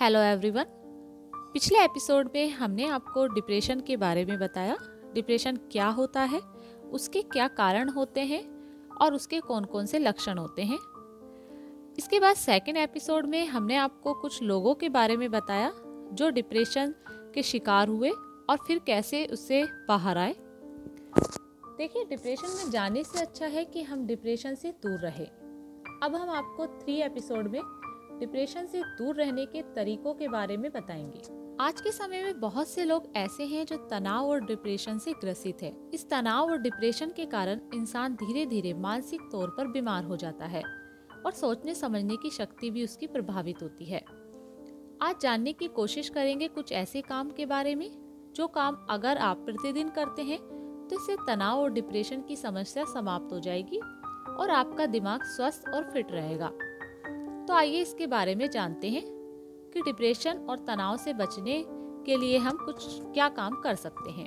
Hello everyone पिछले episode में हमने आपको डिप्रेशन के बारे में बताया। डिप्रेशन क्या होता है, उसके क्या कारण होते हैं और उसके कौन कौन से लक्षण होते हैं। इसके बाद सेकेंड एपिसोड में हमने आपको कुछ लोगों के बारे में बताया, जो डिप्रेशन के शिकार हुए और फिर कैसे उससे बाहर आए। देखिए डिप्रेशन में जाने से अच्छा है कि हम डिप्रेशन से दूर रहे। अब हम आपको थ्री एपिसोड में डिप्रेशन से दूर रहने के तरीकों के बारे में बताएँगे। आज के समय में बहुत से लोग ऐसे हैं जो तनाव और डिप्रेशन से ग्रसित है। इस तनाव और डिप्रेशन के कारण इंसान धीरे धीरे मानसिक तौर पर बीमार हो जाता है और सोचने समझने की शक्ति भी उसकी प्रभावित होती है। आज जानने की कोशिश करेंगे कुछ ऐसे काम के बारे में, जो काम अगर आप प्रतिदिन करते हैं तो इससे तनाव और डिप्रेशन की समस्या समाप्त हो जाएगी और आपका दिमाग स्वस्थ और फिट रहेगा। तो आइए इसके बारे में जानते हैं कि डिप्रेशन और तनाव से बचने के लिए हम कुछ क्या काम कर सकते हैं।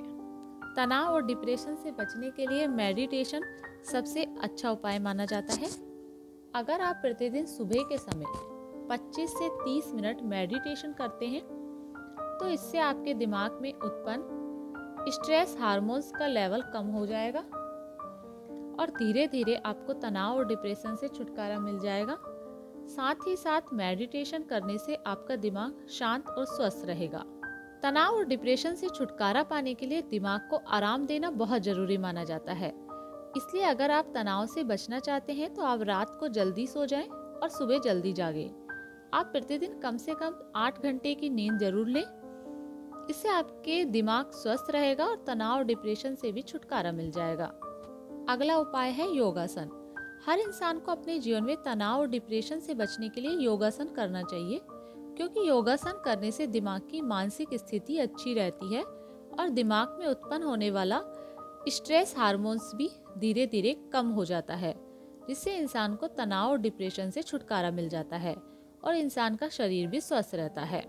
तनाव और डिप्रेशन से बचने के लिए मेडिटेशन सबसे अच्छा उपाय माना जाता है। अगर आप प्रतिदिन सुबह के समय 25 से 30 मिनट मेडिटेशन करते हैं तो इससे आपके दिमाग में उत्पन्न स्ट्रेस हार्मोन्स का लेवल कम हो जाएगा और धीरे धीरे आपको तनाव और डिप्रेशन से छुटकारा मिल जाएगा। साथ ही साथ मेडिटेशन करने से आपका दिमाग शांत और स्वस्थ रहेगा। तनाव और डिप्रेशन से छुटकारा पाने के लिए दिमाग को आराम देना बहुत ज़रूरी माना जाता है। इसलिए अगर आप तनाव से बचना चाहते हैं तो आप रात को जल्दी सो जाएँ और सुबह जल्दी जागें। आप प्रतिदिन कम से कम आठ घंटे की नींद ज़रूर लें। इससे आपके दिमाग स्वस्थ रहेगा और तनाव और डिप्रेशन से भी छुटकारा मिल जाएगा। अगला उपाय है योगासन। हर इंसान को अपने जीवन में तनाव और डिप्रेशन से बचने के लिए योगासन करना चाहिए, क्योंकि योगासन करने से दिमाग की मानसिक स्थिति अच्छी रहती है और दिमाग में उत्पन्न होने वाला स्ट्रेस हार्मोन्स भी धीरे धीरे कम हो जाता है, जिससे इंसान को तनाव और डिप्रेशन से छुटकारा मिल जाता है और इंसान का शरीर भी स्वस्थ रहता है।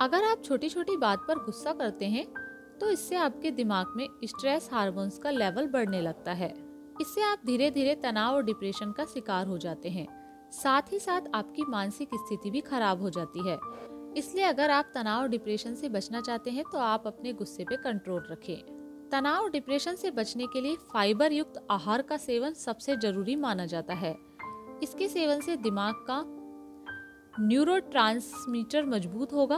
अगर आप छोटी छोटी बात पर गुस्सा करते हैं तो इससे आपके दिमाग में स्ट्रेस हार्मोन्स का लेवल बढ़ने लगता है। इससे आप धीरे धीरे तनाव और डिप्रेशन का शिकार हो जाते हैं। साथ ही साथ आपकी मानसिक स्थिति भी खराब हो जाती है। इसलिए अगर आप तनाव और डिप्रेशन से बचना चाहते हैं तो आप अपने गुस्से पे कंट्रोल रखें। तनाव और डिप्रेशन से बचने के लिए फाइबर युक्त आहार का सेवन सबसे ज़रूरी माना जाता है। इसके सेवन से दिमाग का न्यूरो मज़बूत होगा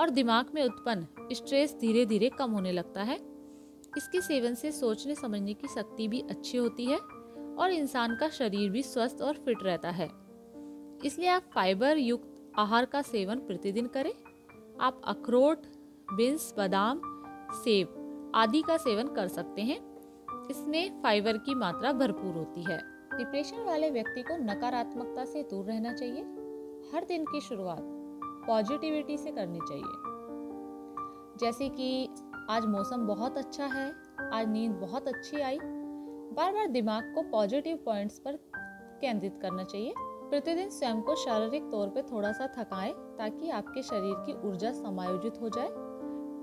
और दिमाग में उत्पन्न स्ट्रेस धीरे धीरे कम होने लगता है। इसके सेवन से सोचने समझने की शक्ति भी अच्छी होती है और इंसान का शरीर भी स्वस्थ और फिट रहता है। इसलिए आप फाइबर युक्त आहार का सेवन प्रतिदिन करें। आप अखरोट, बीन्स, बादाम, सेब आदि का सेवन कर सकते हैं। इसमें फाइबर की मात्रा भरपूर होती है। डिप्रेशन वाले व्यक्ति को नकारात्मकता से दूर रहना चाहिए। हर दिन की शुरुआत पॉजिटिविटी से करनी चाहिए। जैसे कि आज मौसम बहुत अच्छा है, आज नींद बहुत अच्छी आई। बार बार दिमाग को पॉजिटिव पॉइंट्स पर केंद्रित करना चाहिए। प्रतिदिन स्वयं को शारीरिक तौर पर थोड़ा सा थकाएँ, ताकि आपके शरीर की ऊर्जा समायोजित हो जाए।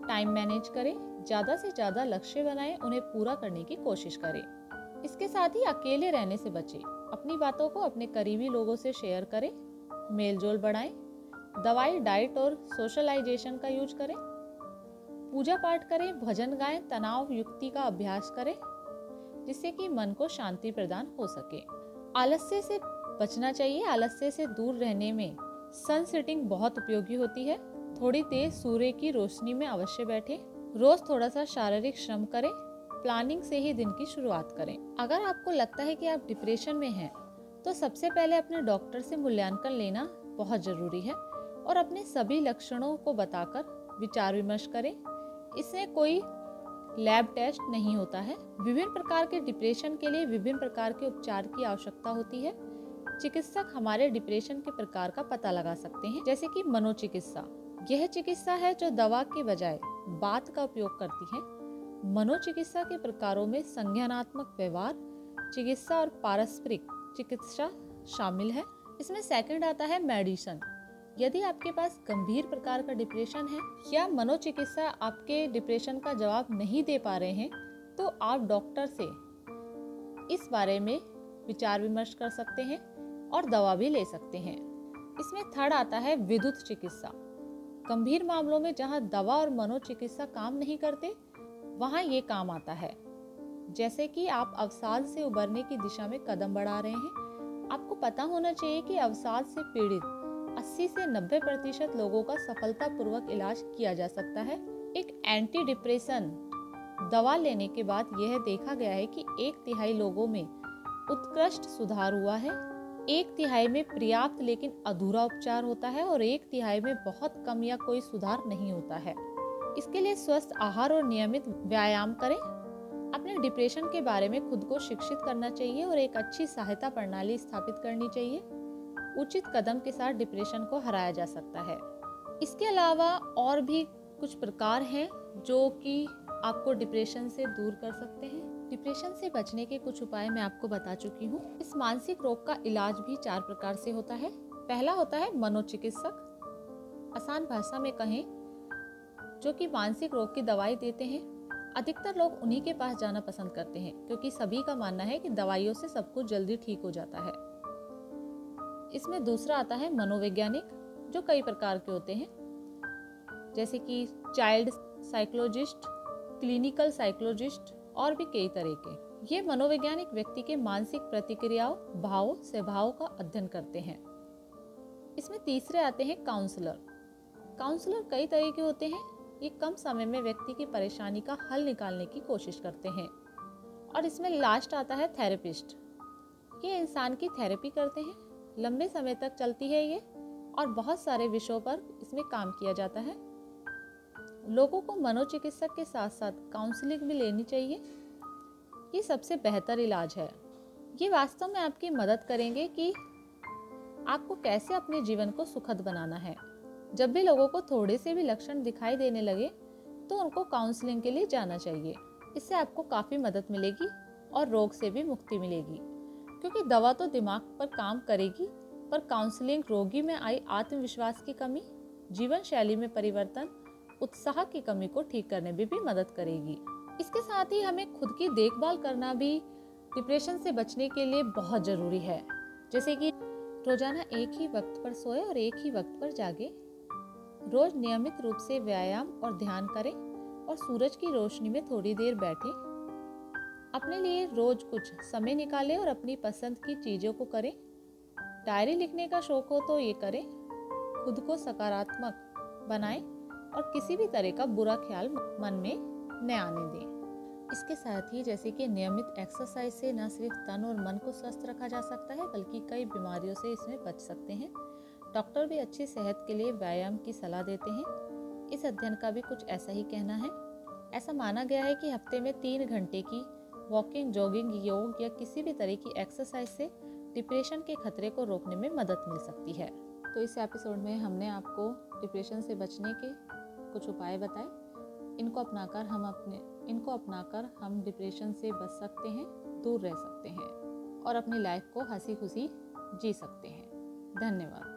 टाइम मैनेज करें, ज़्यादा से ज़्यादा लक्ष्य बनाएँ, उन्हें पूरा करने की कोशिश करें। इसके साथ ही अकेले रहने से बचें। अपनी बातों को अपने करीबी लोगों से शेयर करें। मेल जोल बढ़ाएँ। दवाई डाइट और सोशलाइजेशन का यूज़ करें। पूजा पाठ करें, भजन गाएँ, तनाव युक्ति का अभ्यास करें, जिससे कि मन को शांति प्रदान हो सके। आलस्य से बचना चाहिए। आलस्य से दूर रहने में सन सेटिंग बहुत उपयोगी होती है। थोड़ी तेज सूर्य की रोशनी में अवश्य बैठे। रोज थोड़ा सा शारीरिक श्रम करें। प्लानिंग से ही दिन की शुरुआत करें। अगर आपको लगता है कि आप डिप्रेशन में हैं तो सबसे पहले अपने डॉक्टर से मूल्यांकन लेना बहुत ज़रूरी है और अपने सभी लक्षणों को बताकर विचार विमर्श करें। इसमें कोई लैब टेस्ट नहीं होता है। विभिन्न प्रकार के डिप्रेशन के लिए विभिन्न प्रकार के उपचार की आवश्यकता होती है। चिकित्सक हमारे डिप्रेशन के प्रकार का पता लगा सकते हैं, जैसे कि मनोचिकित्सा। यह चिकित्सा है जो दवा के बजाय बात का उपयोग करती है। मनोचिकित्सा के प्रकारों में संज्ञानात्मक व्यवहार, चिकित्सा और पारस्परिक चिकित्सा शामिल है। इसमें सेकंड आता है मेडिसन यदि आपके पास गंभीर प्रकार का डिप्रेशन है या मनोचिकित्सा आपके डिप्रेशन का जवाब नहीं दे पा रहे हैं तो आप डॉक्टर से इस बारे में विचार विमर्श कर सकते हैं और दवा भी ले सकते हैं। इसमें थर्ड आता है विद्युत चिकित्सा। गंभीर मामलों में जहाँ दवा और मनोचिकित्सा काम नहीं करते, वहाँ ये काम आता है। जैसे कि आप अवसाद से उबरने की दिशा में कदम बढ़ा रहे हैं, आपको पता होना चाहिए कि अवसाद से पीड़ित 80 से 90 प्रतिशत लोगों का सफलतापूर्वक इलाज किया जा सकता है। एक एंटी डिप्रेशन दवा लेने के बाद यह देखा गया है कि एक तिहाई लोगों में उत्कृष्ट सुधार हुआ है। एक तिहाई में पर्याप्त लेकिन अधूरा उपचार होता है और एक तिहाई में बहुत कम या कोई सुधार नहीं होता है। इसके लिए स्वस्थ आहार और नियमित व्यायाम करें। अपने डिप्रेशन के बारे में खुद को शिक्षित करना चाहिए और एक अच्छी सहायता प्रणाली स्थापित करनी चाहिए। उचित कदम के साथ डिप्रेशन को हराया जा सकता है। इसके अलावा और भी कुछ प्रकार हैं जो कि आपको डिप्रेशन से दूर कर सकते हैं। डिप्रेशन से बचने के कुछ उपाय मैं आपको बता चुकी हूँ। इस मानसिक रोग का इलाज भी चार प्रकार से होता है। पहला होता है मनोचिकित्सक। आसान भाषा में कहें जो कि मानसिक रोग की दवाई देते हैं। अधिकतर लोग उन्हीं के पास जाना पसंद करते हैं, क्योंकि सभी का मानना है कि दवाइयों से सब कुछ जल्दी ठीक हो जाता है। इसमें दूसरा आता है मनोवैज्ञानिक, जो कई प्रकार के होते हैं। जैसे कि चाइल्ड साइकोलॉजिस्ट, क्लिनिकल साइकोलॉजिस्ट और भी कई तरह के। ये मनोवैज्ञानिक व्यक्ति के मानसिक प्रतिक्रियाओं, भावों, स्वभाव का अध्ययन करते हैं। इसमें तीसरे आते हैं काउंसलर। काउंसलर कई तरह के होते हैं। ये कम समय में व्यक्ति की परेशानी का हल निकालने की कोशिश करते हैं। और इसमें लास्ट आता है थेरेपिस्ट। ये इंसान की थेरेपी करते हैं। लंबे समय तक चलती है ये और बहुत सारे विषयों पर इसमें काम किया जाता है। लोगों को मनोचिकित्सक के साथ साथ काउंसलिंग भी लेनी चाहिए। ये सबसे बेहतर इलाज है। ये वास्तव में आपकी मदद करेंगे कि आपको कैसे अपने जीवन को सुखद बनाना है। जब भी लोगों को थोड़े से भी लक्षण दिखाई देने लगे तो उनको काउंसलिंग के लिए जाना चाहिए। इससे आपको काफ़ी मदद मिलेगी और रोग से भी मुक्ति मिलेगी। क्योंकि दवा तो दिमाग पर काम करेगी, पर काउंसलिंग रोगी में आई आत्मविश्वास की कमी, जीवन शैली में परिवर्तन, उत्साह की कमी को ठीक करने में भी मदद करेगी। इसके साथ ही हमें खुद की देखभाल करना भी डिप्रेशन से बचने के लिए बहुत ज़रूरी है। जैसे कि रोज़ाना एक ही वक्त पर सोए और एक ही वक्त पर जागे। रोज नियमित रूप से व्यायाम और ध्यान करें और सूरज की रोशनी में थोड़ी देर बैठें। अपने लिए रोज कुछ समय निकालें और अपनी पसंद की चीज़ों को करें। डायरी लिखने का शौक हो तो ये करें। खुद को सकारात्मक बनाएँ और किसी भी तरह का बुरा ख्याल मन में न आने दें। इसके साथ ही जैसे कि नियमित एक्सरसाइज से न सिर्फ़ तन और मन को स्वस्थ रखा जा सकता है, बल्कि कई बीमारियों से इसमें बच सकते हैं। डॉक्टर भी अच्छी सेहत के लिए व्यायाम की सलाह देते हैं। इस अध्ययन का भी कुछ ऐसा ही कहना है। ऐसा माना गया है कि हफ़्ते में तीन घंटे की वॉकिंग जॉगिंग योग या किसी भी तरह की एक्सरसाइज से डिप्रेशन के खतरे को रोकने में मदद मिल सकती है। तो इस एपिसोड में हमने आपको डिप्रेशन से बचने के कुछ उपाय बताए। इनको अपनाकर हम अपने, इनको अपनाकर हम डिप्रेशन से बच सकते हैं, दूर रह सकते हैं और अपनी लाइफ को हँसी खुशी जी सकते हैं। धन्यवाद।